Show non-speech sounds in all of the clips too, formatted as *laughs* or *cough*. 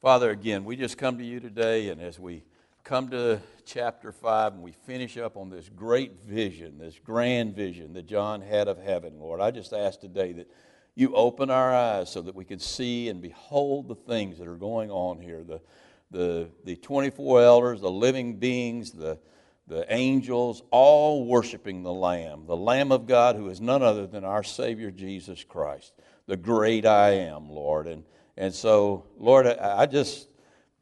Father, again, we just come to you today, and as we come to chapter 5 and we finish up on this great vision, this grand vision that John had of heaven, Lord, I just ask today that you open our eyes so that we can see and behold the things that are going on here the, the, the 24 elders, the living beings, the, the angels, all worshiping the Lamb, the Lamb of God who is none other than our Savior Jesus Christ, the great I am, Lord. And and so, Lord, I, I just,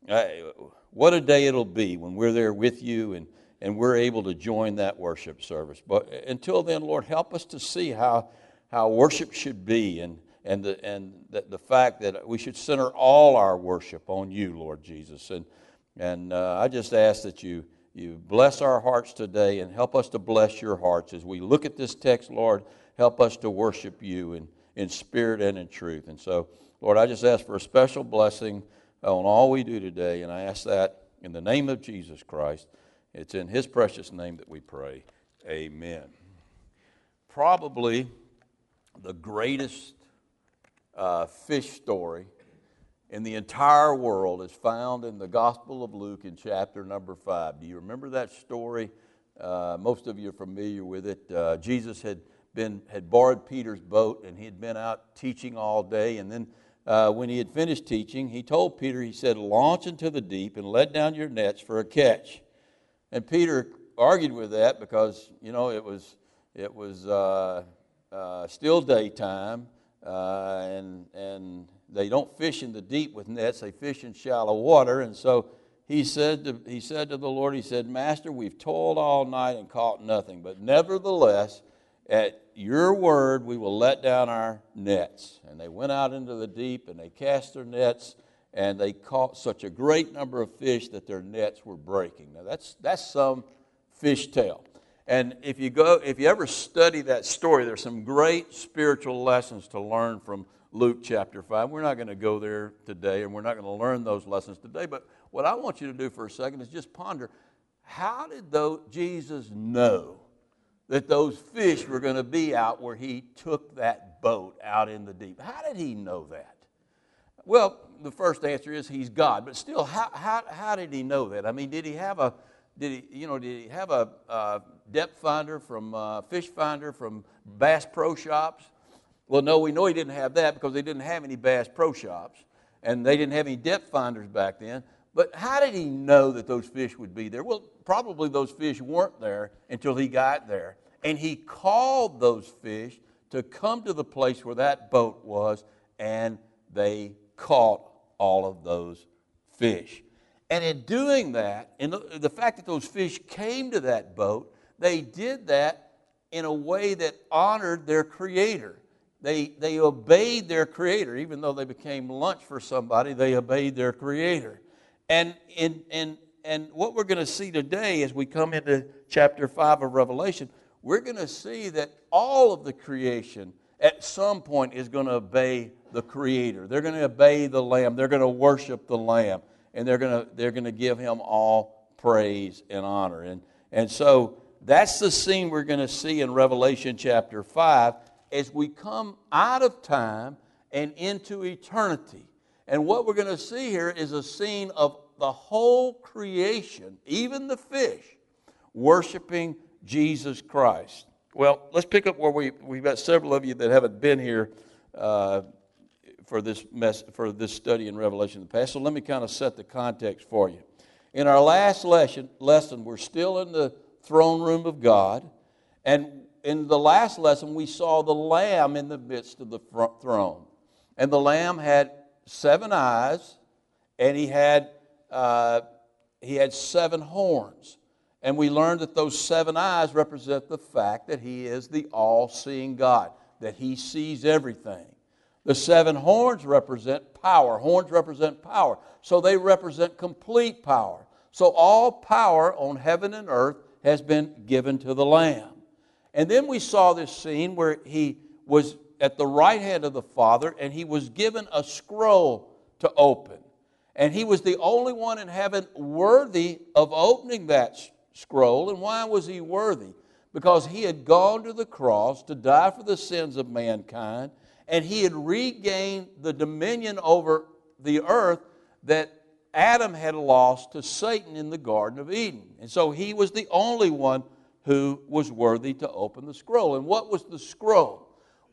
I, what a day it'll be when we're there with you and, and we're able to join that worship service. But until then, Lord, help us to see how, how worship should be and, and, the, and the, the fact that we should center all our worship on you, Lord Jesus. And, and uh, I just ask that you, you bless our hearts today and help us to bless your hearts as we look at this text, Lord. Help us to worship you in, in spirit and in truth. And so, Lord, I just ask for a special blessing on all we do today, and I ask that in the name of Jesus Christ. It's in His precious name that we pray. Amen. Probably the greatest uh, fish story in the entire world is found in the Gospel of Luke in chapter number five. Do you remember that story? Uh, most of you are familiar with it. Uh, Jesus had been had borrowed Peter's boat and he had been out teaching all day, and then uh, when he had finished teaching, he told Peter, he said, Launch into the deep and let down your nets for a catch. And Peter argued with that because, you know, it was, it was uh, uh, still daytime, uh, and, and they don't fish in the deep with nets, they fish in shallow water. And so he said, to, he said to the Lord, He said, Master, we've toiled all night and caught nothing, but nevertheless, at your word we will let down our nets. And they went out into the deep and they cast their nets and they caught such a great number of fish that their nets were breaking. Now that's, that's some fish tale. And if you go, if you ever study that story, there's some great spiritual lessons to learn from Luke chapter 5. We're not going to go there today and we're not going to learn those lessons today. But what I want you to do for a second is just ponder how did though Jesus know that those fish were going to be out where he took that boat out in the deep. How did he know that? Well, the first answer is he's God, but still, how, how, how did he know that? I mean, did he have a did he, you know, did he have a, a depth finder from uh, Fish Finder from Bass Pro Shops? Well, no, we know he didn't have that because they didn't have any Bass Pro Shops, and they didn't have any depth finders back then. But how did he know that those fish would be there? Well, probably those fish weren't there until he got there. And he called those fish to come to the place where that boat was, and they caught all of those fish. And in doing that, in the, the fact that those fish came to that boat, they did that in a way that honored their creator. They, they obeyed their creator. Even though they became lunch for somebody, they obeyed their creator. And, in, in, and what we're going to see today as we come into chapter 5 of Revelation, we're going to see that all of the creation at some point is going to obey the Creator. They're going to obey the Lamb. They're going to worship the Lamb. And they're going to, they're going to give Him all praise and honor. And, and so that's the scene we're going to see in Revelation chapter 5 as we come out of time and into eternity. And what we're going to see here is a scene of the whole creation, even the fish, worshiping Jesus Christ. Well, let's pick up where we, we've got several of you that haven't been here uh, for, this mess, for this study in Revelation in the past. So let me kind of set the context for you. In our last lesson, lesson, we're still in the throne room of God. And in the last lesson, we saw the Lamb in the midst of the throne. And the Lamb had seven eyes, and he had, uh, he had seven horns. And we learned that those seven eyes represent the fact that He is the all seeing God, that He sees everything. The seven horns represent power. Horns represent power. So they represent complete power. So all power on heaven and earth has been given to the Lamb. And then we saw this scene where He was at the right hand of the Father and He was given a scroll to open. And He was the only one in heaven worthy of opening that scroll. And why was he worthy? Because he had gone to the cross to die for the sins of mankind, and he had regained the dominion over the earth that Adam had lost to Satan in the Garden of Eden. And so he was the only one who was worthy to open the scroll. And what was the scroll?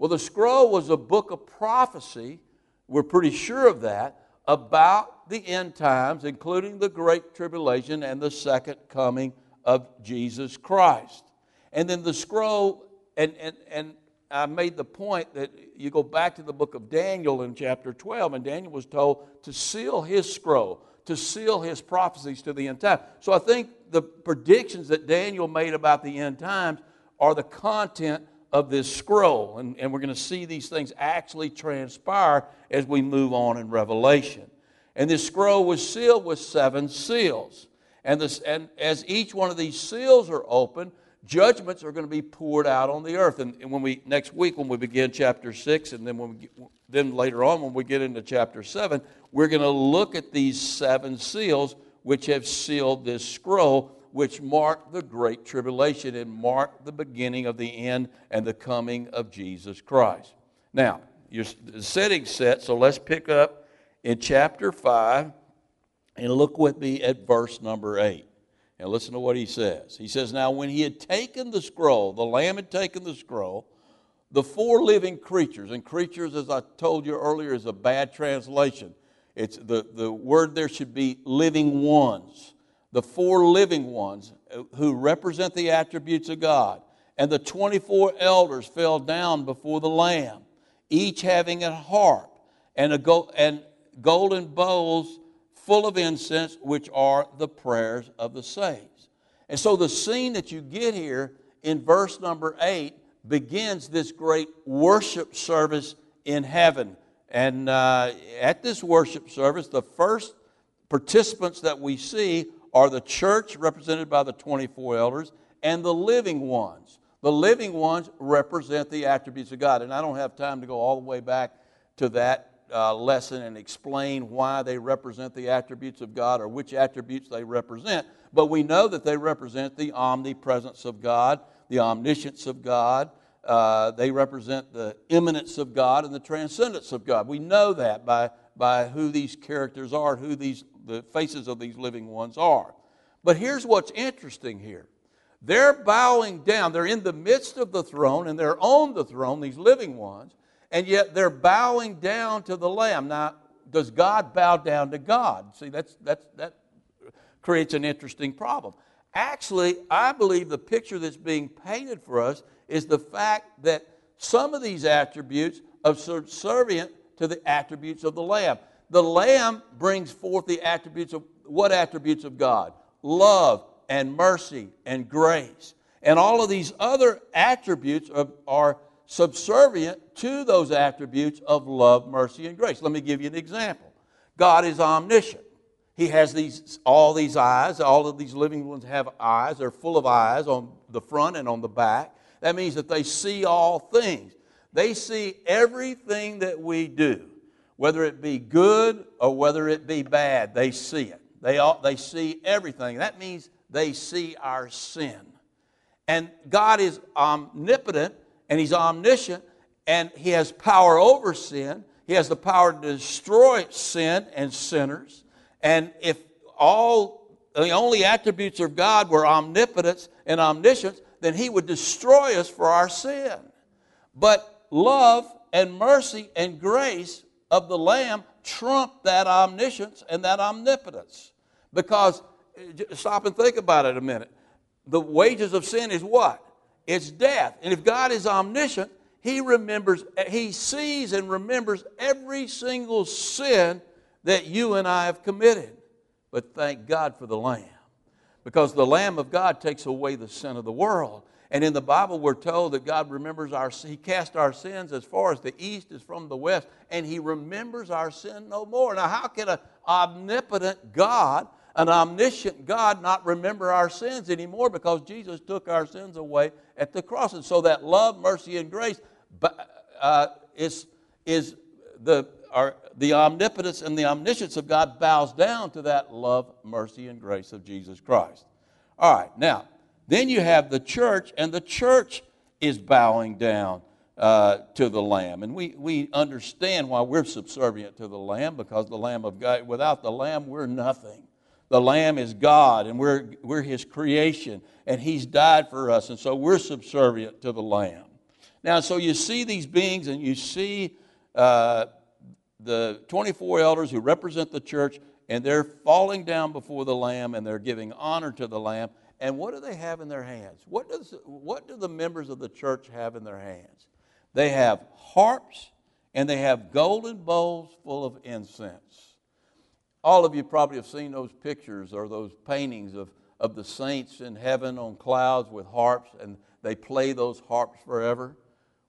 Well, the scroll was a book of prophecy, we're pretty sure of that, about the end times, including the Great Tribulation and the second coming of Jesus Christ. And then the scroll, and, and, and I made the point that you go back to the book of Daniel in chapter 12, and Daniel was told to seal his scroll to seal his prophecies to the end time. So I think the predictions that Daniel made about the end times are the content of this scroll. And, and we're going to see these things actually transpire as we move on in Revelation. And this scroll was sealed with seven seals. And, this, and as each one of these seals are opened, judgments are going to be poured out on the earth. And, and when we next week, when we begin chapter six, and then when get, then later on when we get into chapter seven, we're going to look at these seven seals which have sealed this scroll, which mark the great tribulation and mark the beginning of the end and the coming of Jesus Christ. Now, your setting set, so let's pick up in chapter 5 and look with me at verse number 8. And listen to what he says. He says, Now, when he had taken the scroll, the Lamb had taken the scroll, the four living creatures, and creatures, as I told you earlier, is a bad translation. It's the, the word there should be living ones. The four living ones who represent the attributes of God. And the 24 elders fell down before the Lamb, each having a harp and, a go- and golden bowls full of incense, which are the prayers of the saints. And so the scene that you get here in verse number 8 begins this great worship service in heaven. And uh, at this worship service, the first participants that we see are the church, represented by the 24 elders, and the living ones. The living ones represent the attributes of God. And I don't have time to go all the way back to that uh, lesson and explain why they represent the attributes of God or which attributes they represent. But we know that they represent the omnipresence of God, the omniscience of God, uh, they represent the immanence of God and the transcendence of God. We know that by, by who these characters are, who these, the faces of these living ones are. But here's what's interesting here. They're bowing down. They're in the midst of the throne and they're on the throne, these living ones, and yet they're bowing down to the Lamb. Now, does God bow down to God? See, that's, that's, that creates an interesting problem. Actually, I believe the picture that's being painted for us is the fact that some of these attributes are subservient to the attributes of the Lamb. The Lamb brings forth the attributes of what attributes of God? Love and mercy and grace. And all of these other attributes are, are subservient to those attributes of love, mercy, and grace. Let me give you an example. God is omniscient. He has these, all these eyes. All of these living ones have eyes. They're full of eyes on the front and on the back. That means that they see all things. They see everything that we do, whether it be good or whether it be bad, they see it. They, all, they see everything. That means they see our sin. And God is omnipotent and He's omniscient and He has power over sin. He has the power to destroy sin and sinners. And if all the only attributes of God were omnipotence and omniscience, then he would destroy us for our sin. But love and mercy and grace of the Lamb trump that omniscience and that omnipotence. Because, stop and think about it a minute. The wages of sin is what? It's death. And if God is omniscient, he remembers, he sees and remembers every single sin that you and I have committed. But thank God for the Lamb because the Lamb of God takes away the sin of the world. And in the Bible, we're told that God remembers our, He cast our sins as far as the east is from the west, and He remembers our sin no more. Now, how can an omnipotent God, an omniscient God, not remember our sins anymore? Because Jesus took our sins away at the cross. And so that love, mercy, and grace uh, is, is the, our, the omnipotence and the omniscience of God bows down to that love, mercy, and grace of Jesus Christ. All right, now, then you have the church, and the church is bowing down uh, to the Lamb. And we, we understand why we're subservient to the Lamb because the Lamb of God, without the Lamb, we're nothing. The Lamb is God, and we're, we're His creation, and He's died for us, and so we're subservient to the Lamb. Now, so you see these beings, and you see uh, the 24 elders who represent the church, and they're falling down before the Lamb, and they're giving honor to the Lamb. And what do they have in their hands? What, does, what do the members of the church have in their hands? They have harps and they have golden bowls full of incense. All of you probably have seen those pictures or those paintings of, of the saints in heaven on clouds with harps, and they play those harps forever.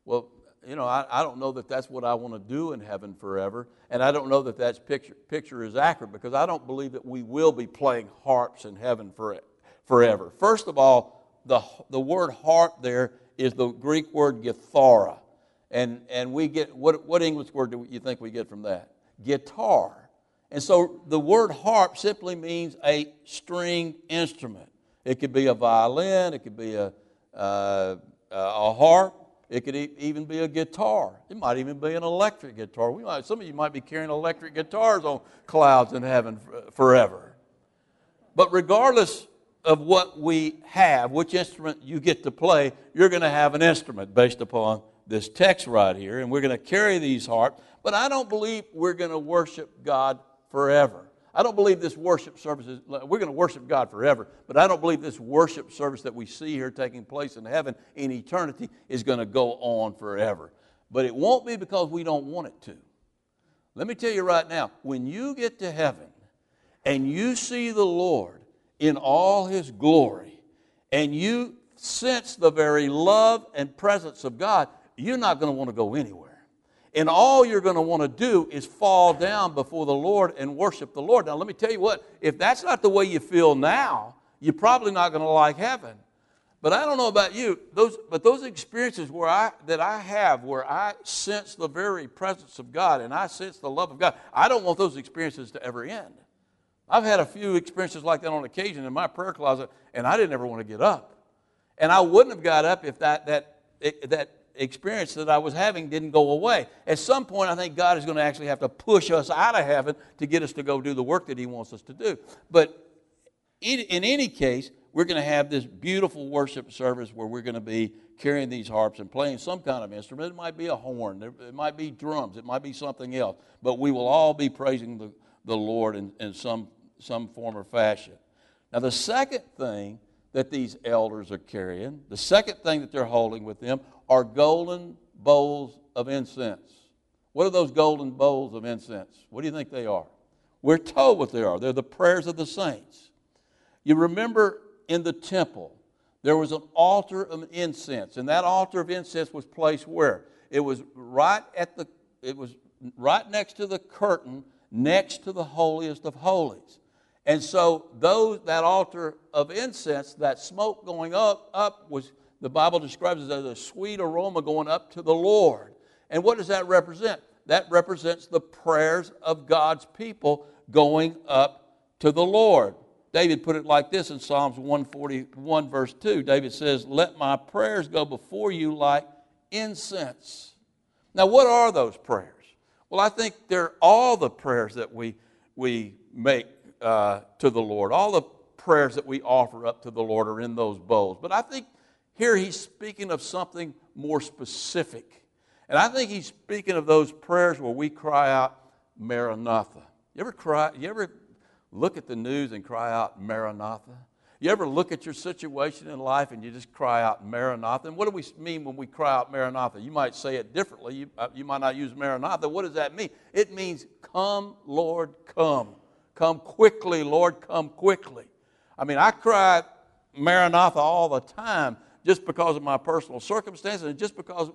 Well, you know, I, I don't know that that's what I want to do in heaven forever, and I don't know that that picture, picture is accurate because I don't believe that we will be playing harps in heaven for, forever. First of all, the, the word harp there is the Greek word kithara. And, and we get, what, what English word do you think we get from that? Guitar. And so the word harp simply means a string instrument. It could be a violin, it could be a, uh, a harp, it could even be a guitar. It might even be an electric guitar. We might, some of you might be carrying electric guitars on clouds in heaven uh, forever. But regardless of what we have, which instrument you get to play, you're going to have an instrument based upon this text right here, and we're going to carry these harps, but I don't believe we're going to worship God forever. I don't believe this worship service is, we're going to worship God forever, but I don't believe this worship service that we see here taking place in heaven in eternity is going to go on forever. But it won't be because we don't want it to. Let me tell you right now when you get to heaven and you see the Lord in all his glory and you sense the very love and presence of God, you're not going to want to go anywhere. And all you're going to want to do is fall down before the Lord and worship the Lord. Now, let me tell you what, if that's not the way you feel now, you're probably not going to like heaven. But I don't know about you, those, but those experiences where I, that I have, where I sense the very presence of God and I sense the love of God, I don't want those experiences to ever end. I've had a few experiences like that on occasion in my prayer closet, and I didn't ever want to get up. And I wouldn't have got up if that, that, that experience that I was having didn't go away. At some point, I think God is going to actually have to push us out of heaven to get us to go do the work that He wants us to do. But in, in any case, we're going to have this beautiful worship service where we're going to be carrying these harps and playing some kind of instrument. It might be a horn, it might be drums, it might be something else. But we will all be praising the, the Lord in, in some, some form or fashion. Now, the second thing that these elders are carrying, the second thing that they're holding with them are golden bowls of incense. What are those golden bowls of incense? What do you think they are? We're told what they are. They're the prayers of the saints. You remember in the temple, there was an altar of incense, and that altar of incense was placed where? It was right at the it was right next to the curtain, next to the holiest of holies. And so those that altar of incense, that smoke going up, up was the Bible describes it as a sweet aroma going up to the Lord. And what does that represent? That represents the prayers of God's people going up to the Lord. David put it like this in Psalms 141, verse 2. David says, Let my prayers go before you like incense. Now, what are those prayers? Well, I think they're all the prayers that we, we make uh, to the Lord. All the prayers that we offer up to the Lord are in those bowls. But I think here he's speaking of something more specific. And I think he's speaking of those prayers where we cry out, Maranatha. You ever cry, you ever look at the news and cry out, Maranatha? You ever look at your situation in life and you just cry out Maranatha? And what do we mean when we cry out Maranatha? You might say it differently. You, uh, you might not use Maranatha. What does that mean? It means, Come, Lord, come. Come quickly, Lord, come quickly. I mean, I cry Maranatha all the time just because of my personal circumstances and just because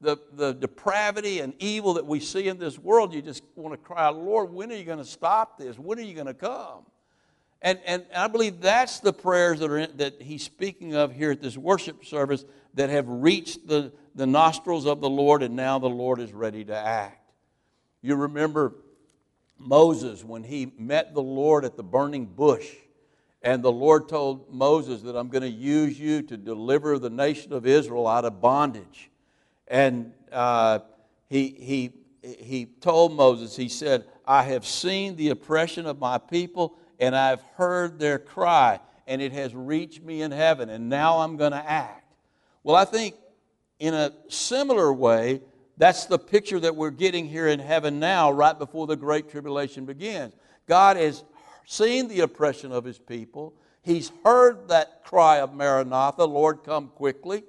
the, the depravity and evil that we see in this world, you just want to cry, Lord, when are you going to stop this? When are you going to come? And, and I believe that's the prayers that, are in, that he's speaking of here at this worship service that have reached the, the nostrils of the Lord, and now the Lord is ready to act. You remember Moses when he met the Lord at the burning bush and the Lord told Moses that I'm going to use you to deliver the nation of Israel out of bondage. And uh, he, he, he told Moses, he said, I have seen the oppression of my people, and I've heard their cry, and it has reached me in heaven, and now I'm going to act. Well, I think in a similar way, that's the picture that we're getting here in heaven now, right before the Great Tribulation begins. God has seen the oppression of his people. He's heard that cry of Maranatha, Lord, come quickly.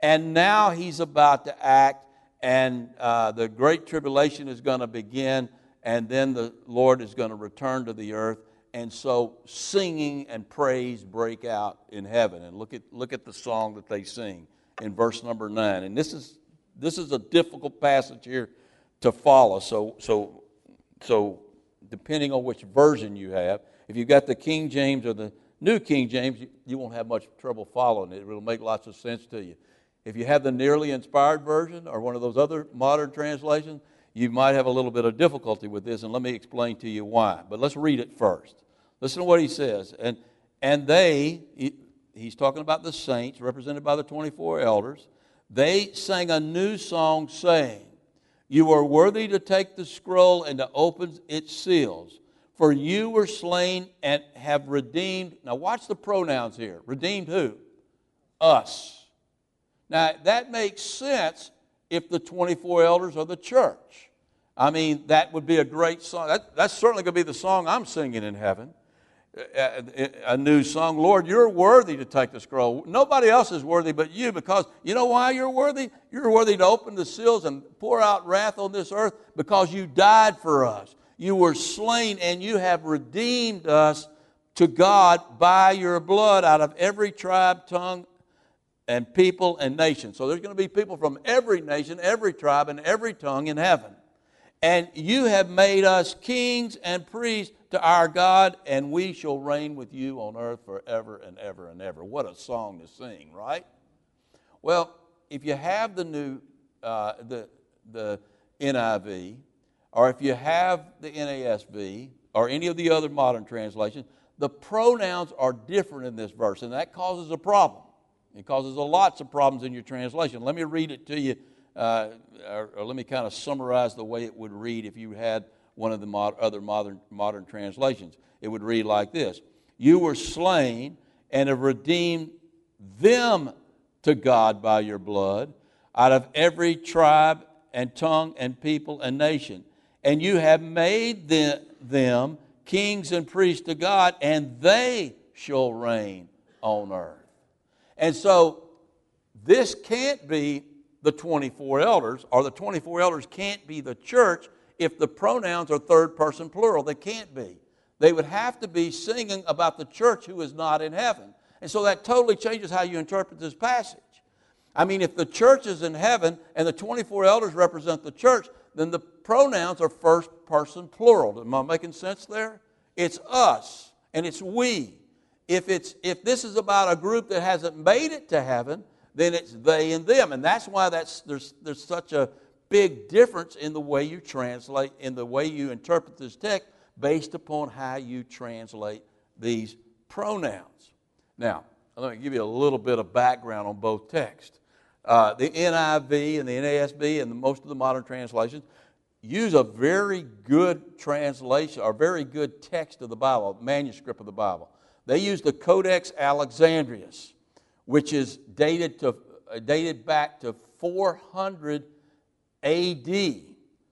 And now he's about to act, and uh, the Great Tribulation is going to begin, and then the Lord is going to return to the earth. And so singing and praise break out in heaven. And look at, look at the song that they sing in verse number 9. And this is this is a difficult passage here to follow. So, so, so depending on which version you have, if you've got the King James or the New King James, you, you won't have much trouble following it. It'll make lots of sense to you. If you have the nearly inspired version or one of those other modern translations, you might have a little bit of difficulty with this, and let me explain to you why. But let's read it first. Listen to what he says. And, and they, he, he's talking about the saints, represented by the 24 elders, they sang a new song saying, You are worthy to take the scroll and to open its seals, for you were slain and have redeemed. Now, watch the pronouns here. Redeemed who? Us. Now, that makes sense if the 24 elders are the church. I mean, that would be a great song. That, that's certainly going to be the song I'm singing in heaven a new song Lord, you're worthy to take the scroll. Nobody else is worthy but you because you know why you're worthy? You're worthy to open the seals and pour out wrath on this earth because you died for us. You were slain and you have redeemed us to God by your blood out of every tribe, tongue, and people and nation. So there's going to be people from every nation, every tribe, and every tongue in heaven. And you have made us kings and priests to our God, and we shall reign with you on earth forever and ever and ever. What a song to sing, right? Well, if you have the new, uh, the, the NIV, or if you have the NASB, or any of the other modern translations, the pronouns are different in this verse, and that causes a problem. It causes a lots of problems in your translation. Let me read it to you, uh, or, or let me kind of summarize the way it would read if you had one of the mod- other modern, modern translations. It would read like this You were slain and have redeemed them to God by your blood out of every tribe and tongue and people and nation. And you have made them kings and priests to God, and they shall reign on earth. And so, this can't be the 24 elders, or the 24 elders can't be the church if the pronouns are third person plural. They can't be. They would have to be singing about the church who is not in heaven. And so that totally changes how you interpret this passage. I mean, if the church is in heaven and the 24 elders represent the church, then the pronouns are first person plural. Am I making sense there? It's us and it's we. If, it's, if this is about a group that hasn't made it to heaven, then it's they and them. And that's why that's, there's, there's such a big difference in the way you translate, in the way you interpret this text, based upon how you translate these pronouns. Now, let me give you a little bit of background on both texts. Uh, the NIV and the NASB and the, most of the modern translations use a very good translation or very good text of the Bible, manuscript of the Bible. They use the Codex Alexandrinus, which is dated, to, uh, dated back to 400 AD.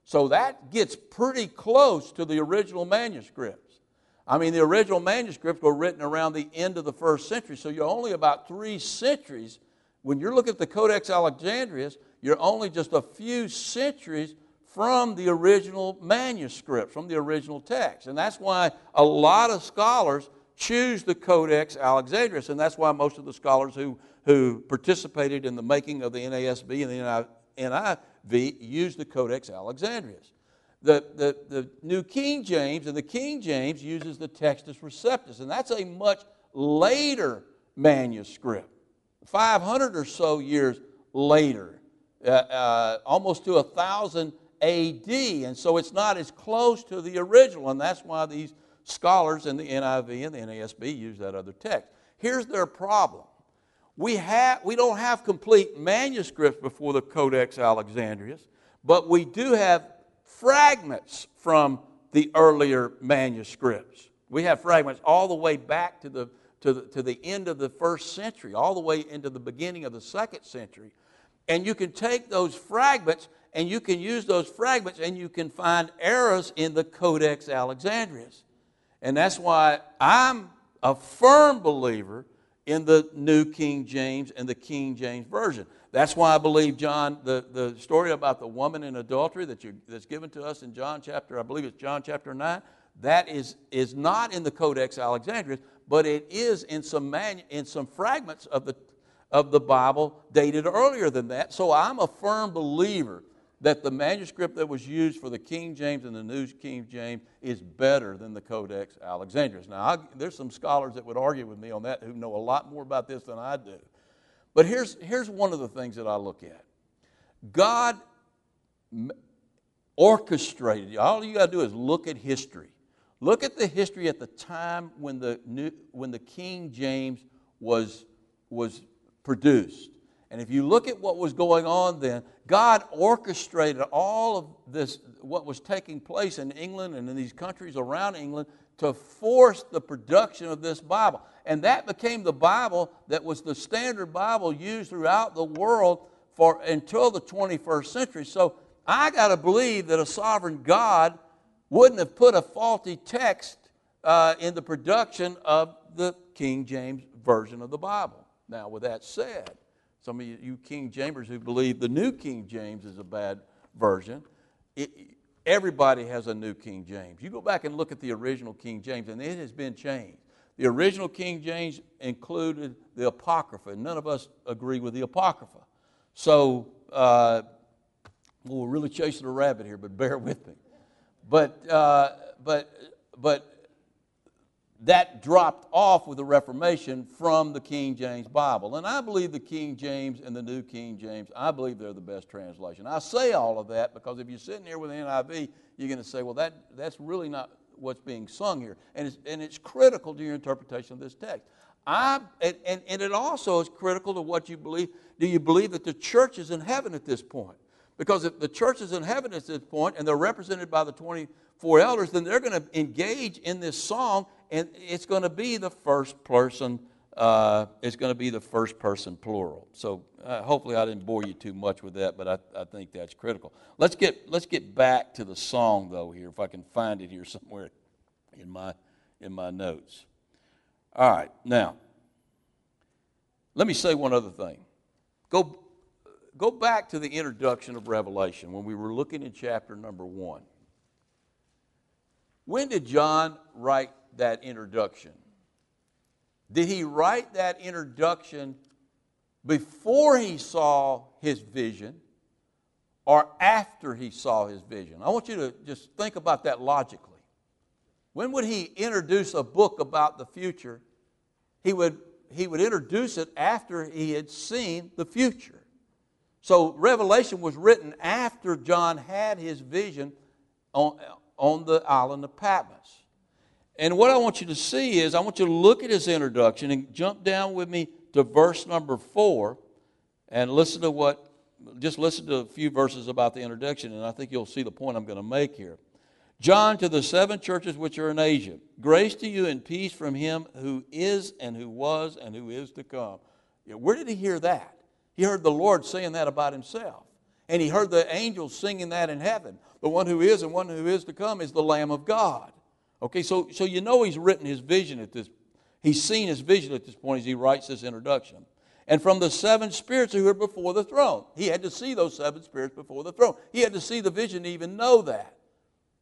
So that gets pretty close to the original manuscripts. I mean, the original manuscripts were written around the end of the first century, so you're only about three centuries. When you're looking at the Codex Alexandrinus, you're only just a few centuries from the original manuscript, from the original text. And that's why a lot of scholars choose the Codex Alexandrinus, and that's why most of the scholars who, who participated in the making of the NASB and the Used the Codex Alexandrinus. The, the, the New King James and the King James uses the Textus Receptus, and that's a much later manuscript, 500 or so years later, uh, uh, almost to 1,000 AD. And so it's not as close to the original, and that's why these scholars in the NIV and the NASB use that other text. Here's their problem We, have, we don't have complete manuscripts before the Codex Alexandrinus, but we do have fragments from the earlier manuscripts. We have fragments all the way back to the, to the, to the end of the first century, all the way into the beginning of the second century. And you can take those fragments and you can use those fragments and you can find errors in the Codex Alexandrinus. And that's why I'm a firm believer in the New King James and the King James Version. That's why I believe John, the, the story about the woman in adultery that you, that's given to us in John chapter, I believe it's John chapter 9, that is, is not in the Codex Alexandrinus, but it is in some, manu- in some fragments of the, of the Bible dated earlier than that. So I'm a firm believer that the manuscript that was used for the King James and the New King James is better than the Codex Alexandrinus. Now, I, there's some scholars that would argue with me on that who know a lot more about this than I do. But here's, here's one of the things that I look at God orchestrated, all you got to do is look at history. Look at the history at the time when the, new, when the King James was, was produced. And if you look at what was going on then, God orchestrated all of this, what was taking place in England and in these countries around England, to force the production of this Bible. And that became the Bible that was the standard Bible used throughout the world for until the 21st century. So I got to believe that a sovereign God wouldn't have put a faulty text uh, in the production of the King James Version of the Bible. Now, with that said, some of you King Jamers who believe the New King James is a bad version, it, everybody has a New King James. You go back and look at the original King James, and it has been changed. The original King James included the Apocrypha, and none of us agree with the Apocrypha. So, uh, we're really chasing a rabbit here, but bear with me. But, uh, but, but that dropped off with the Reformation from the King James Bible. And I believe the King James and the New King James, I believe they're the best translation. I say all of that because if you're sitting here with the NIV, you're going to say, well, that, that's really not what's being sung here. And it's, and it's critical to your interpretation of this text. I, and, and, and it also is critical to what you believe. Do you believe that the church is in heaven at this point? Because if the church is in heaven at this point and they're represented by the 24 elders, then they're going to engage in this song and it's going to be the first person. Uh, it's going to be the first person plural. So uh, hopefully I didn't bore you too much with that, but I, I think that's critical. Let's get let's get back to the song though here, if I can find it here somewhere in my in my notes. All right, now let me say one other thing. Go go back to the introduction of Revelation when we were looking in chapter number one. When did John write that introduction? Did he write that introduction before he saw his vision or after he saw his vision? I want you to just think about that logically. When would he introduce a book about the future? He would, he would introduce it after he had seen the future. So Revelation was written after John had his vision on, on the island of Patmos. And what I want you to see is, I want you to look at his introduction and jump down with me to verse number four and listen to what, just listen to a few verses about the introduction, and I think you'll see the point I'm going to make here. John to the seven churches which are in Asia, grace to you and peace from him who is and who was and who is to come. Where did he hear that? He heard the Lord saying that about himself. And he heard the angels singing that in heaven. The one who is and one who is to come is the Lamb of God. Okay, so, so you know he's written his vision at this, he's seen his vision at this point as he writes this introduction. And from the seven spirits who are before the throne. He had to see those seven spirits before the throne. He had to see the vision to even know that.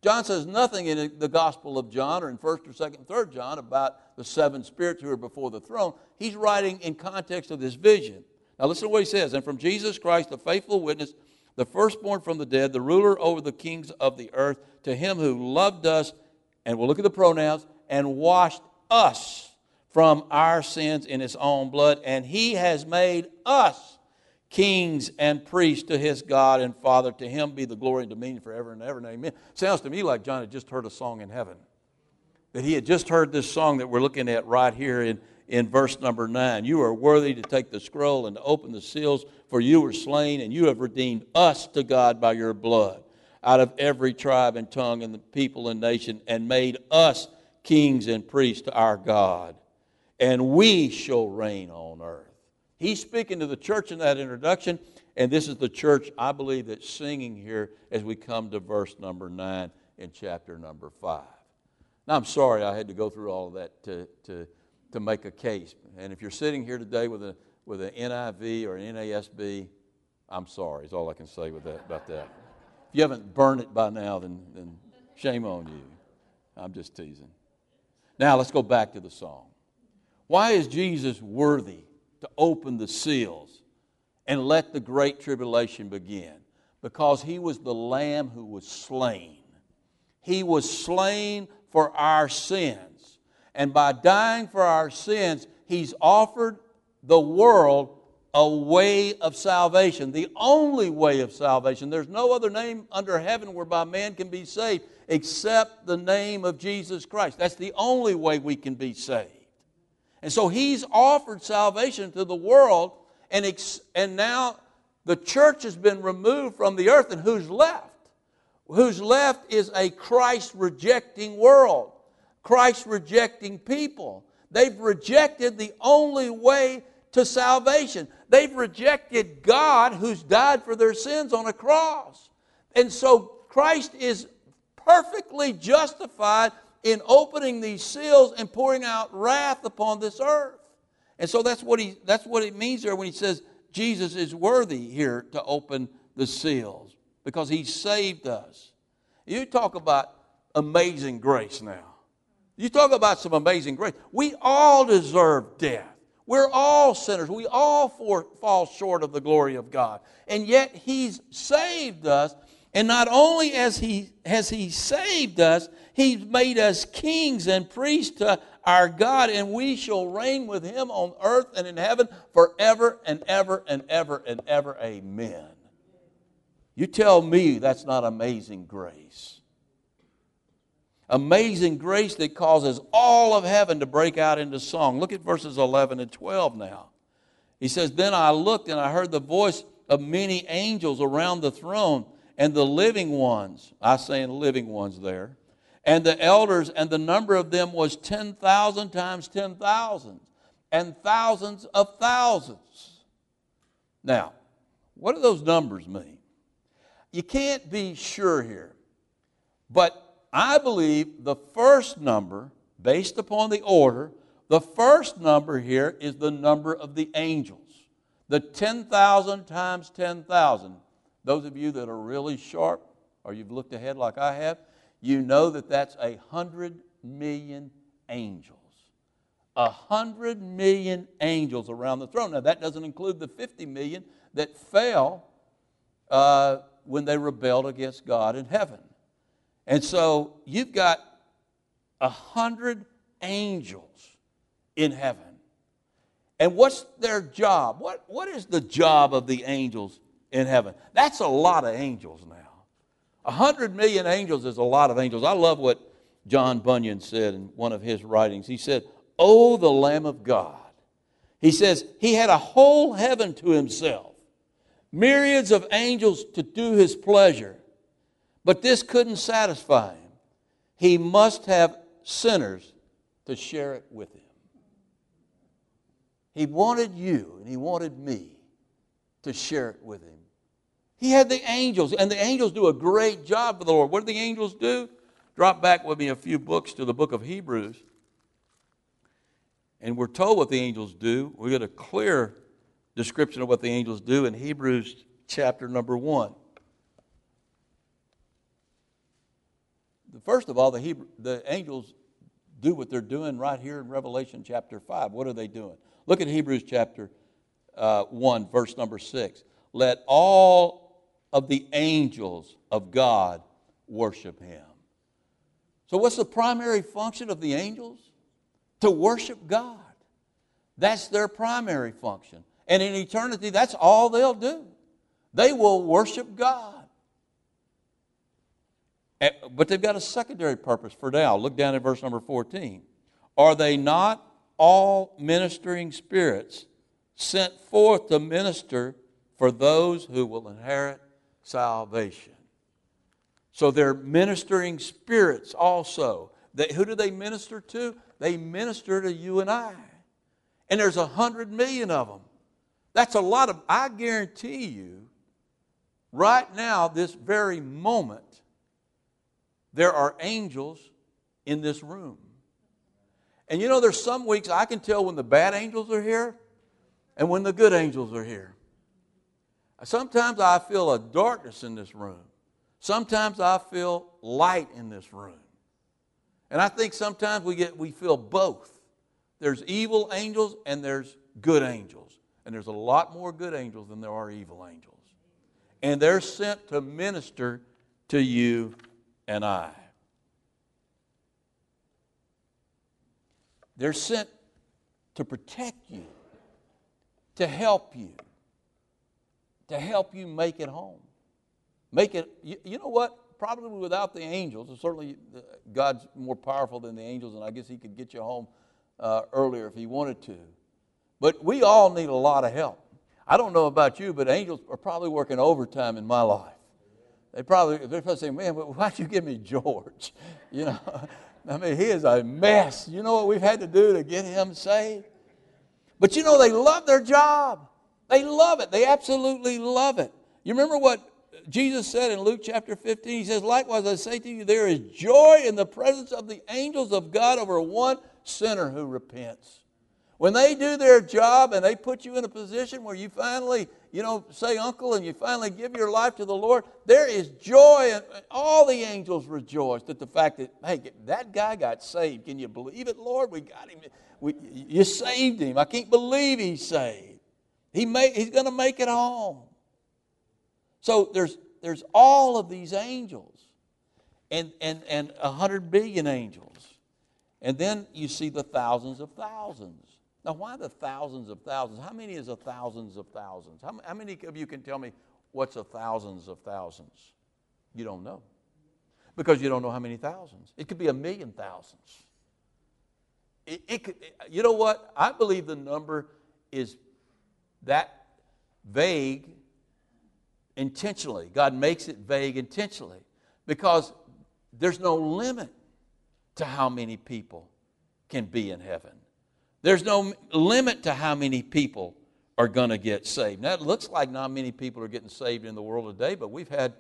John says nothing in the Gospel of John or in 1st or 2nd and 3rd John about the seven spirits who are before the throne. He's writing in context of this vision. Now listen to what he says. And from Jesus Christ, the faithful witness, the firstborn from the dead, the ruler over the kings of the earth, to him who loved us and we'll look at the pronouns, and washed us from our sins in his own blood, and he has made us kings and priests to his God and Father. To him be the glory and dominion forever and ever. And amen. Sounds to me like John had just heard a song in heaven. That he had just heard this song that we're looking at right here in, in verse number 9. You are worthy to take the scroll and to open the seals, for you were slain, and you have redeemed us to God by your blood out of every tribe and tongue and the people and nation, and made us kings and priests to our God. And we shall reign on earth. He's speaking to the church in that introduction, and this is the church, I believe, that's singing here as we come to verse number 9 in chapter number 5. Now, I'm sorry I had to go through all of that to, to, to make a case. And if you're sitting here today with, a, with an NIV or an NASB, I'm sorry, is all I can say with that, about that. If you haven't burned it by now, then, then shame on you. I'm just teasing. Now let's go back to the song. Why is Jesus worthy to open the seals and let the great tribulation begin? Because he was the lamb who was slain. He was slain for our sins. And by dying for our sins, he's offered the world a way of salvation, the only way of salvation. There's no other name under heaven whereby man can be saved except the name of Jesus Christ. That's the only way we can be saved. And so he's offered salvation to the world, and, ex- and now the church has been removed from the earth, and who's left? Who's left is a Christ rejecting world, Christ rejecting people. They've rejected the only way to salvation. They've rejected God who's died for their sins on a cross. And so Christ is perfectly justified in opening these seals and pouring out wrath upon this earth. And so that's what he that's what it means there when he says Jesus is worthy here to open the seals because he saved us. You talk about amazing grace now. You talk about some amazing grace. We all deserve death. We're all sinners. We all for, fall short of the glory of God. And yet He's saved us. And not only has he, has he saved us, He's made us kings and priests to our God, and we shall reign with Him on earth and in heaven forever and ever and ever and ever. Amen. You tell me that's not amazing grace amazing grace that causes all of heaven to break out into song. Look at verses 11 and 12 now. He says, Then I looked and I heard the voice of many angels around the throne and the living ones. I say living ones there. And the elders, and the number of them was 10,000 times 10,000, and thousands of thousands. Now, what do those numbers mean? You can't be sure here, but I believe the first number, based upon the order, the first number here is the number of the angels. The 10,000 times 10,000. Those of you that are really sharp, or you've looked ahead like I have, you know that that's a hundred million angels. A hundred million angels around the throne. Now, that doesn't include the 50 million that fell uh, when they rebelled against God in heaven. And so you've got a hundred angels in heaven. And what's their job? What, what is the job of the angels in heaven? That's a lot of angels now. A hundred million angels is a lot of angels. I love what John Bunyan said in one of his writings. He said, Oh, the Lamb of God. He says, He had a whole heaven to Himself, myriads of angels to do His pleasure. But this couldn't satisfy him. He must have sinners to share it with him. He wanted you and he wanted me to share it with him. He had the angels, and the angels do a great job for the Lord. What do the angels do? Drop back with me a few books to the book of Hebrews. And we're told what the angels do. We get a clear description of what the angels do in Hebrews chapter number 1. First of all, the, Hebrew, the angels do what they're doing right here in Revelation chapter 5. What are they doing? Look at Hebrews chapter uh, 1, verse number 6. Let all of the angels of God worship him. So, what's the primary function of the angels? To worship God. That's their primary function. And in eternity, that's all they'll do. They will worship God. Eh, but they've got a secondary purpose for now. Look down at verse number 14. Are they not all ministering spirits sent forth to minister for those who will inherit salvation. So they're ministering spirits also. They, who do they minister to? They minister to you and I. And there's a hundred million of them. That's a lot of, I guarantee you, right now, this very moment, there are angels in this room. And you know, there's some weeks I can tell when the bad angels are here and when the good angels are here. Sometimes I feel a darkness in this room. Sometimes I feel light in this room. And I think sometimes we get we feel both. There's evil angels and there's good angels. And there's a lot more good angels than there are evil angels. And they're sent to minister to you and I. They're sent to protect you, to help you, to help you make it home. Make it, you, you know what? Probably without the angels, certainly uh, God's more powerful than the angels, and I guess He could get you home uh, earlier if He wanted to. But we all need a lot of help. I don't know about you, but angels are probably working overtime in my life. They probably, they're probably saying, man, why'd you give me George? *laughs* You know, *laughs* I mean, he is a mess. You know what we've had to do to get him saved? But you know, they love their job. They love it. They absolutely love it. You remember what Jesus said in Luke chapter 15? He says, Likewise, I say to you, there is joy in the presence of the angels of God over one sinner who repents. When they do their job and they put you in a position where you finally, you know, say uncle and you finally give your life to the Lord, there is joy and all the angels rejoice at the fact that, hey, that guy got saved. Can you believe it, Lord? We got him. We, you saved him. I can't believe he's saved. He may, he's going to make it home. So there's, there's all of these angels and, and, and 100 billion angels. And then you see the thousands of thousands. Now, why the thousands of thousands? How many is a thousands of thousands? How, how many of you can tell me what's a thousands of thousands? You don't know. Because you don't know how many thousands. It could be a million thousands. It, it could, you know what? I believe the number is that vague intentionally. God makes it vague intentionally because there's no limit to how many people can be in heaven. There's no limit to how many people are going to get saved. Now, it looks like not many people are getting saved in the world today, but we've had,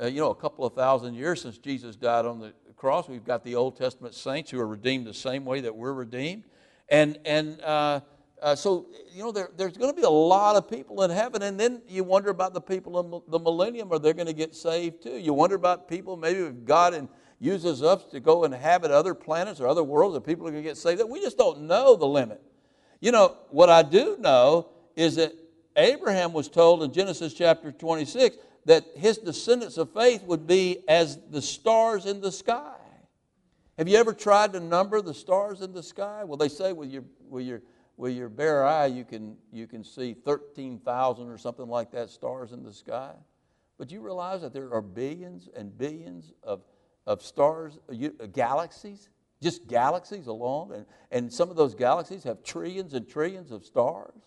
uh, you know, a couple of thousand years since Jesus died on the cross. We've got the Old Testament saints who are redeemed the same way that we're redeemed. And, and uh, uh, so, you know, there, there's going to be a lot of people in heaven, and then you wonder about the people in the millennium. Are they going to get saved too? You wonder about people, maybe if God and uses us to go inhabit other planets or other worlds that people are going to get saved. We just don't know the limit. You know, what I do know is that Abraham was told in Genesis chapter 26 that his descendants of faith would be as the stars in the sky. Have you ever tried to number the stars in the sky? Well, they say with your, with your, with your bare eye you can, you can see 13,000 or something like that stars in the sky. But you realize that there are billions and billions of of stars, uh, galaxies, just galaxies alone. And, and some of those galaxies have trillions and trillions of stars.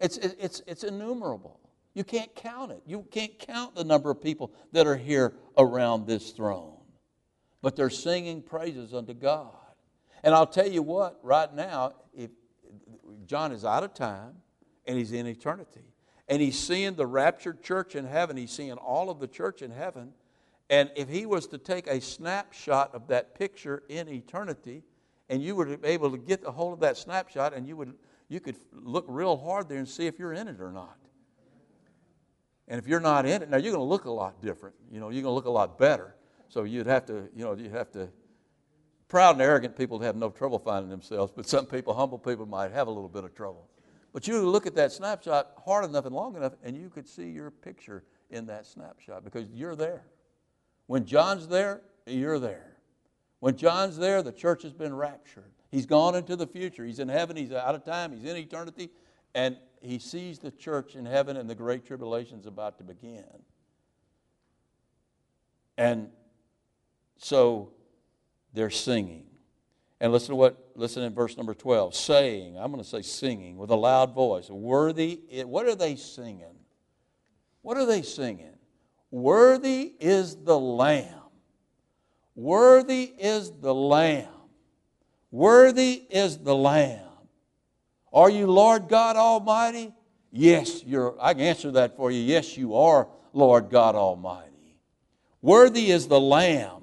It's, it's, it's innumerable. You can't count it. You can't count the number of people that are here around this throne. But they're singing praises unto God. And I'll tell you what, right now, if John is out of time and he's in eternity. And he's seeing the raptured church in heaven. He's seeing all of the church in heaven. And if he was to take a snapshot of that picture in eternity, and you were able to get a hold of that snapshot, and you would you could look real hard there and see if you're in it or not. And if you're not in it, now you're going to look a lot different. You know, you're going to look a lot better. So you'd have to, you know, you'd have to. Proud and arrogant people have no trouble finding themselves, but some people, humble people, might have a little bit of trouble. But you look at that snapshot hard enough and long enough, and you could see your picture in that snapshot because you're there. When John's there, you're there. When John's there, the church has been raptured. He's gone into the future. He's in heaven. He's out of time. He's in eternity. And he sees the church in heaven, and the great tribulation is about to begin. And so they're singing. And listen to what, listen in verse number 12. Saying, I'm going to say singing with a loud voice. Worthy, what are they singing? What are they singing? Worthy is the Lamb. Worthy is the Lamb. Worthy is the Lamb. Are you Lord God Almighty? Yes, you're, I can answer that for you. Yes, you are Lord God Almighty. Worthy is the Lamb.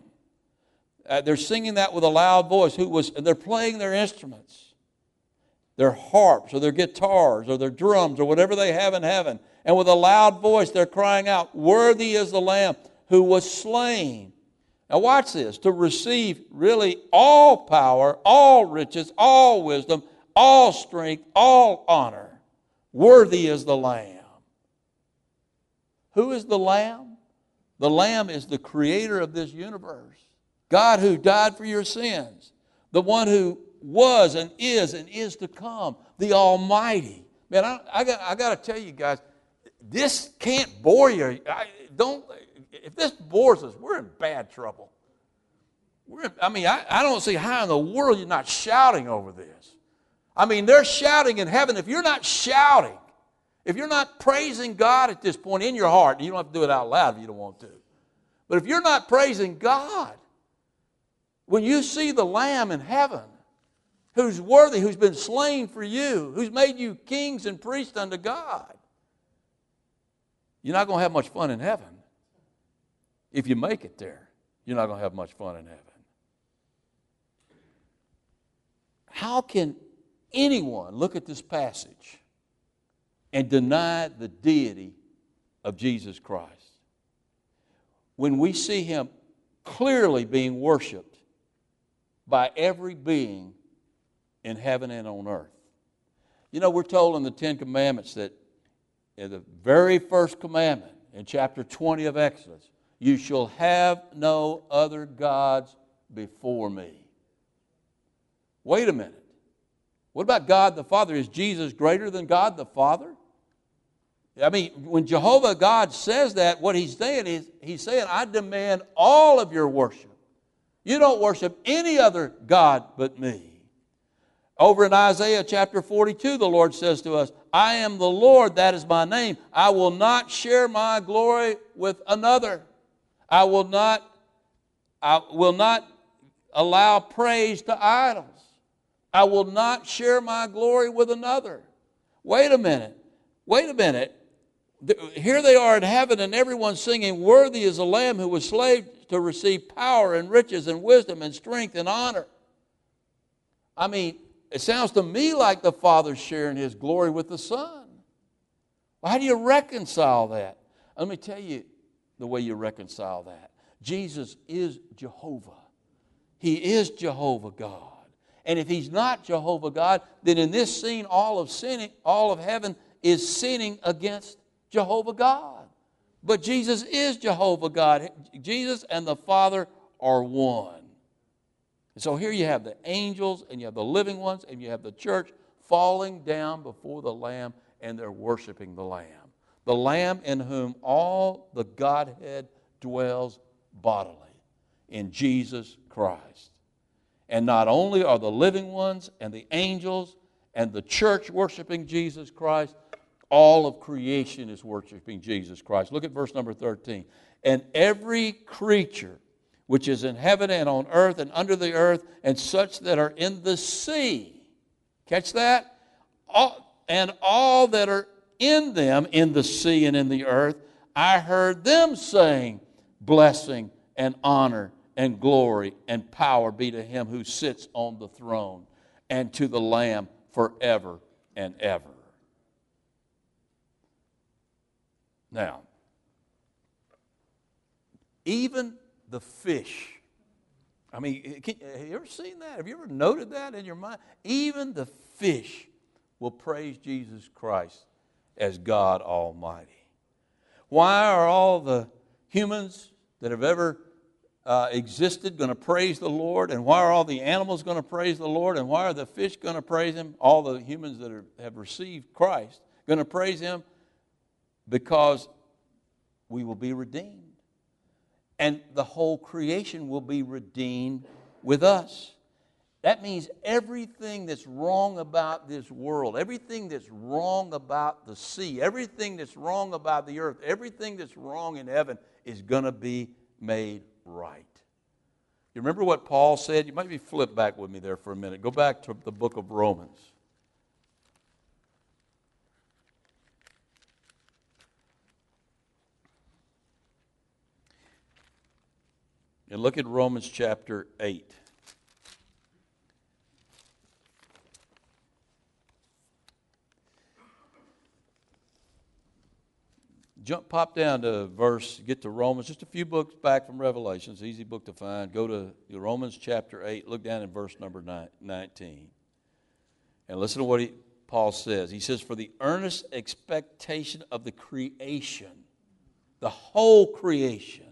Uh, they're singing that with a loud voice. Who was? And they're playing their instruments, their harps or their guitars or their drums or whatever they have in heaven. And with a loud voice, they're crying out, "Worthy is the Lamb who was slain." Now watch this: to receive really all power, all riches, all wisdom, all strength, all honor. Worthy is the Lamb. Who is the Lamb? The Lamb is the creator of this universe. God who died for your sins. The one who was and is and is to come. The Almighty. Man, I, I got, I got to tell you guys, this can't bore you. I, don't, if this bores us, we're in bad trouble. We're, I mean, I, I don't see how in the world you're not shouting over this. I mean, they're shouting in heaven. If you're not shouting, if you're not praising God at this point in your heart, you don't have to do it out loud if you don't want to. But if you're not praising God, when you see the Lamb in heaven, who's worthy, who's been slain for you, who's made you kings and priests unto God, you're not going to have much fun in heaven. If you make it there, you're not going to have much fun in heaven. How can anyone look at this passage and deny the deity of Jesus Christ. When we see him clearly being worshiped by every being in heaven and on earth. You know, we're told in the Ten Commandments that in the very first commandment in chapter 20 of Exodus, you shall have no other gods before me. Wait a minute. What about God the Father? Is Jesus greater than God the Father? I mean, when Jehovah God says that, what he's saying is, he's saying, I demand all of your worship. You don't worship any other God but me. Over in Isaiah chapter 42, the Lord says to us, I am the Lord, that is my name. I will not share my glory with another. I will not, I will not allow praise to idols. I will not share my glory with another. Wait a minute. Wait a minute. Here they are in heaven, and everyone's singing, Worthy is the Lamb who was slave to receive power and riches and wisdom and strength and honor. I mean, it sounds to me like the Father's sharing his glory with the Son. Well, how do you reconcile that? Let me tell you the way you reconcile that. Jesus is Jehovah, He is Jehovah God. And if he's not Jehovah God, then in this scene, all of sinning, all of heaven is sinning against Jehovah God. But Jesus is Jehovah God. Jesus and the Father are one. And so here you have the angels, and you have the living ones, and you have the church falling down before the Lamb, and they're worshiping the Lamb. The Lamb in whom all the Godhead dwells bodily, in Jesus Christ. And not only are the living ones and the angels and the church worshiping Jesus Christ, all of creation is worshiping Jesus Christ. Look at verse number 13. And every creature which is in heaven and on earth and under the earth, and such that are in the sea. Catch that? All, and all that are in them, in the sea and in the earth, I heard them saying, Blessing and honor and glory and power be to him who sits on the throne and to the Lamb forever and ever. Now, even the fish, I mean, can, have you ever seen that? Have you ever noted that in your mind? Even the fish will praise Jesus Christ as God Almighty. Why are all the humans that have ever uh, existed going to praise the Lord? And why are all the animals going to praise the Lord? And why are the fish going to praise Him? All the humans that are, have received Christ going to praise Him? Because we will be redeemed. And the whole creation will be redeemed with us. That means everything that's wrong about this world, everything that's wrong about the sea, everything that's wrong about the earth, everything that's wrong in heaven is going to be made right. You remember what Paul said? You might be flip back with me there for a minute. Go back to the book of Romans. And look at Romans chapter 8. Jump, pop down to verse, get to Romans, just a few books back from revelation Revelations, easy book to find. Go to Romans chapter 8, look down in verse number 19. And listen to what he, Paul says. He says, For the earnest expectation of the creation, the whole creation,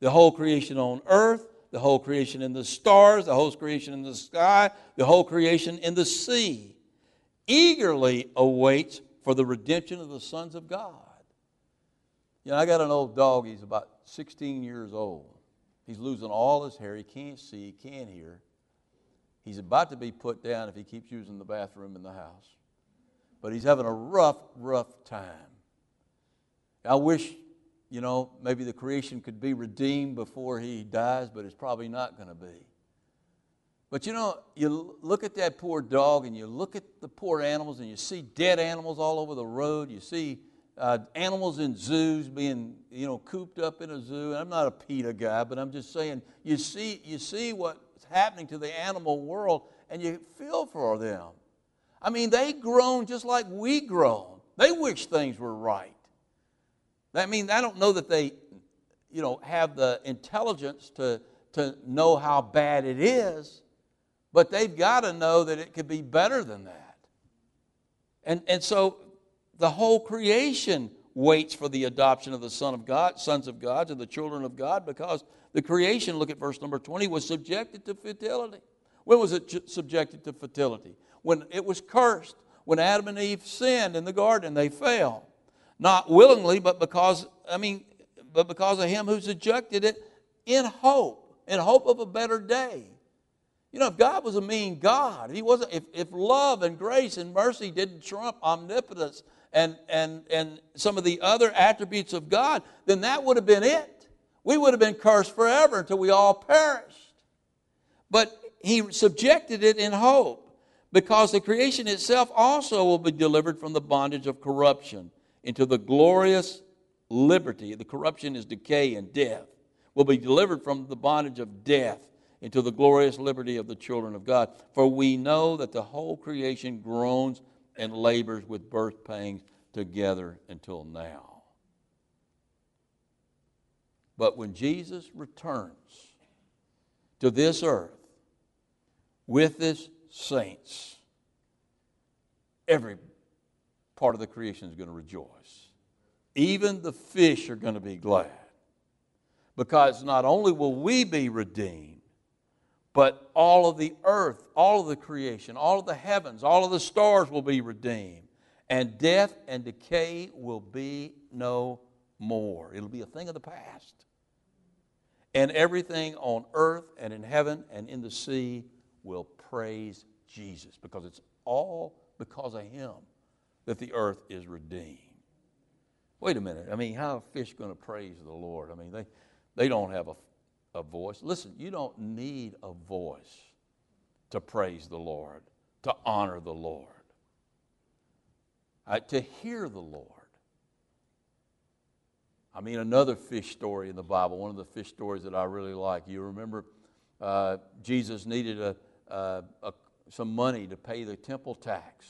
the whole creation on earth, the whole creation in the stars, the whole creation in the sky, the whole creation in the sea, eagerly awaits for the redemption of the sons of God. You know, I got an old dog, he's about 16 years old. He's losing all his hair, he can't see, he can't hear. He's about to be put down if he keeps using the bathroom in the house. But he's having a rough, rough time. I wish, you know, maybe the creation could be redeemed before he dies, but it's probably not going to be. But you know, you look at that poor dog and you look at the poor animals and you see dead animals all over the road. You see uh, animals in zoos being you know cooped up in a zoo. And I'm not a PETA guy, but I'm just saying you see you see what's happening to the animal world, and you feel for them. I mean, they groan just like we groan. They wish things were right. I mean, I don't know that they, you know, have the intelligence to, to know how bad it is, but they've got to know that it could be better than that. And, and so the whole creation waits for the adoption of the Son of God, sons of God, to the children of God, because the creation, look at verse number 20, was subjected to fertility. When was it subjected to fertility? When it was cursed, when Adam and Eve sinned in the garden, they fell. Not willingly, but because, I mean, but because of him who subjected it in hope, in hope of a better day. You know, if God was a mean God, if he wasn't, if, if love and grace and mercy didn't trump omnipotence and, and, and some of the other attributes of God, then that would have been it. We would have been cursed forever until we all perished. But he subjected it in hope because the creation itself also will be delivered from the bondage of corruption into the glorious liberty. The corruption is decay and death. Will be delivered from the bondage of death into the glorious liberty of the children of God. For we know that the whole creation groans and labors with birth pangs together until now. But when Jesus returns to this earth with his saints, every part of the creation is going to rejoice. Even the fish are going to be glad. Because not only will we be redeemed, but all of the earth, all of the creation, all of the heavens, all of the stars will be redeemed. And death and decay will be no more. It'll be a thing of the past. And everything on earth and in heaven and in the sea will praise Jesus because it's all because of Him that the earth is redeemed. Wait a minute. I mean, how are fish going to praise the Lord? I mean, they, they don't have a a voice. Listen, you don't need a voice to praise the Lord, to honor the Lord, uh, to hear the Lord. I mean, another fish story in the Bible, one of the fish stories that I really like. You remember uh, Jesus needed a, a, a, some money to pay the temple tax.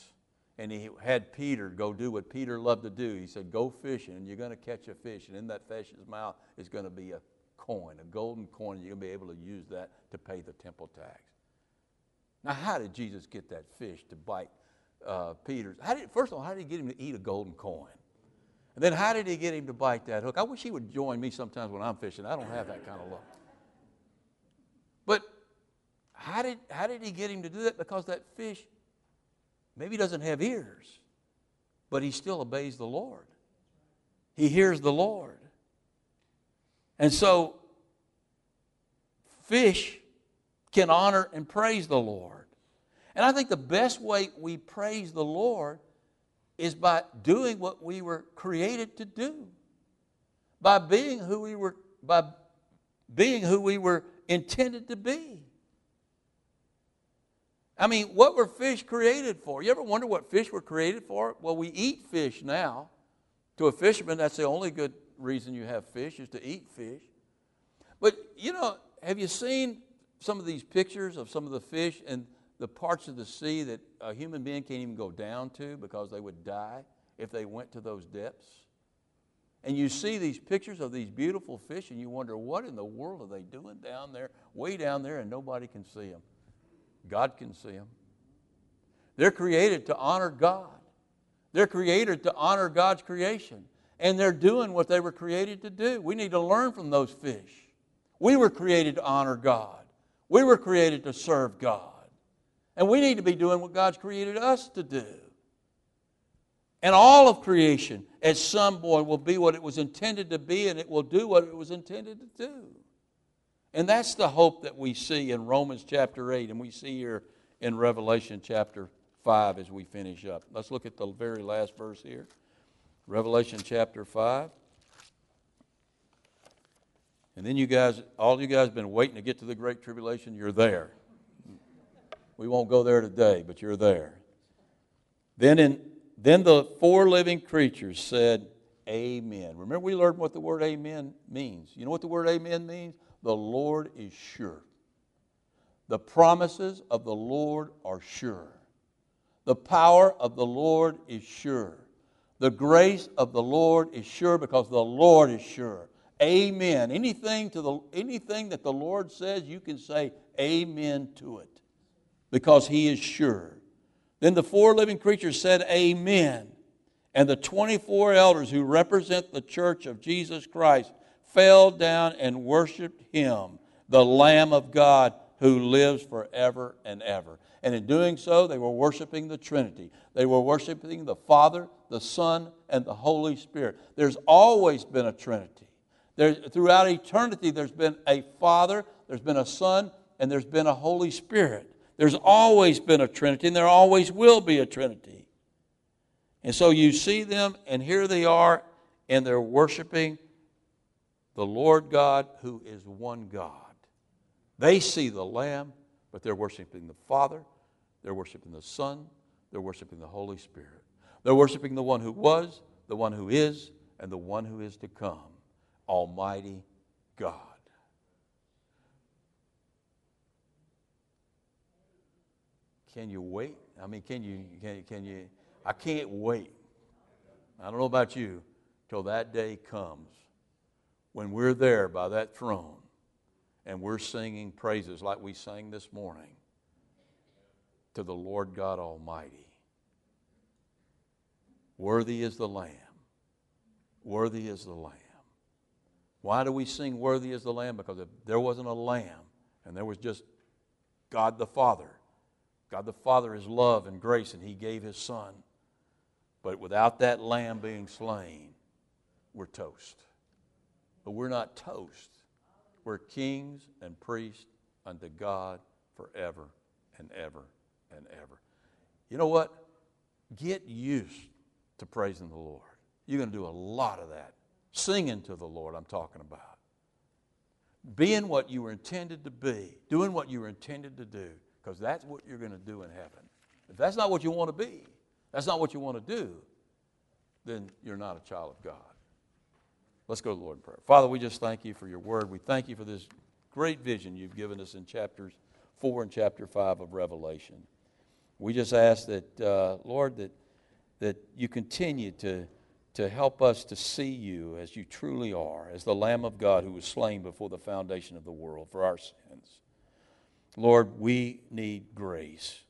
And he had Peter go do what Peter loved to do. He said, Go fishing, and you're going to catch a fish, and in that fish's mouth is going to be a coin, a golden coin, you're going to be able to use that to pay the temple tax. Now, how did Jesus get that fish to bite uh, Peter's? Did, first of all, how did he get him to eat a golden coin? And then how did he get him to bite that hook? I wish he would join me sometimes when I'm fishing. I don't have that kind of luck. But how did, how did he get him to do that? Because that fish maybe he doesn't have ears, but he still obeys the Lord. He hears the Lord. And so, fish can honor and praise the Lord. And I think the best way we praise the Lord is by doing what we were created to do. By being who we were by being who we were intended to be. I mean, what were fish created for? You ever wonder what fish were created for? Well, we eat fish now. To a fisherman, that's the only good reason you have fish is to eat fish. But, you know, have you seen some of these pictures of some of the fish and the parts of the sea that a human being can't even go down to because they would die if they went to those depths? And you see these pictures of these beautiful fish, and you wonder, what in the world are they doing down there, way down there, and nobody can see them? God can see them. They're created to honor God. They're created to honor God's creation. And they're doing what they were created to do. We need to learn from those fish. We were created to honor God. We were created to serve God. And we need to be doing what God's created us to do. And all of creation, at some point, will be what it was intended to be, and it will do what it was intended to do. And that's the hope that we see in Romans chapter 8, and we see here in Revelation chapter 5 as we finish up. Let's look at the very last verse here. Revelation chapter 5. And then you guys, all you guys have been waiting to get to the Great Tribulation, you're there. We won't go there today, but you're there. Then, in, then the four living creatures said, Amen. Remember, we learned what the word amen means. You know what the word amen means? The Lord is sure. The promises of the Lord are sure. The power of the Lord is sure. The grace of the Lord is sure because the Lord is sure. Amen. Anything, to the, anything that the Lord says, you can say amen to it because He is sure. Then the four living creatures said, Amen. And the 24 elders who represent the church of Jesus Christ fell down and worshiped Him, the Lamb of God who lives forever and ever. And in doing so, they were worshiping the Trinity. They were worshiping the Father, the Son, and the Holy Spirit. There's always been a Trinity. There, throughout eternity, there's been a Father, there's been a Son, and there's been a Holy Spirit. There's always been a Trinity, and there always will be a Trinity. And so you see them, and here they are, and they're worshiping the Lord God who is one God. They see the Lamb, but they're worshiping the Father, they're worshiping the Son, they're worshiping the Holy Spirit. They're worshiping the one who was, the one who is, and the one who is to come Almighty God. Can you wait? I mean, can you, can, can you? I can't wait. I don't know about you till that day comes when we're there by that throne and we're singing praises like we sang this morning to the Lord God Almighty. Worthy is the Lamb. Worthy is the Lamb. Why do we sing Worthy is the Lamb? Because if there wasn't a lamb and there was just God the Father, God the Father is love and grace, and He gave His Son. But without that lamb being slain, we're toast. But we're not toast. We're kings and priests unto God forever and ever and ever. You know what? Get used to praising the Lord. You're going to do a lot of that. Singing to the Lord, I'm talking about. Being what you were intended to be, doing what you were intended to do because that's what you're going to do in heaven. If that's not what you want to be, that's not what you want to do, then you're not a child of God. Let's go to the Lord in prayer. Father, we just thank you for your word. We thank you for this great vision you've given us in chapters 4 and chapter 5 of Revelation. We just ask that, uh, Lord, that, that you continue to, to help us to see you as you truly are, as the Lamb of God who was slain before the foundation of the world for our sins. Lord, we need grace,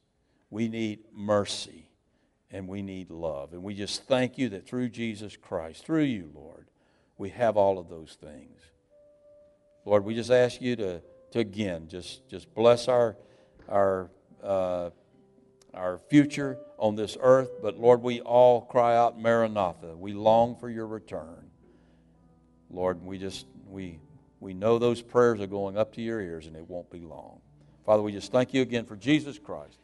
we need mercy, and we need love. And we just thank you that through Jesus Christ, through you, Lord, we have all of those things. Lord, we just ask you to, to again, just, just bless our, our, uh, our future on this earth. But Lord, we all cry out, Maranatha. We long for your return. Lord, we just, we, we know those prayers are going up to your ears and it won't be long. Father, we just thank you again for Jesus Christ.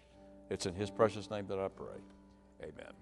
It's in his precious name that I pray. Amen.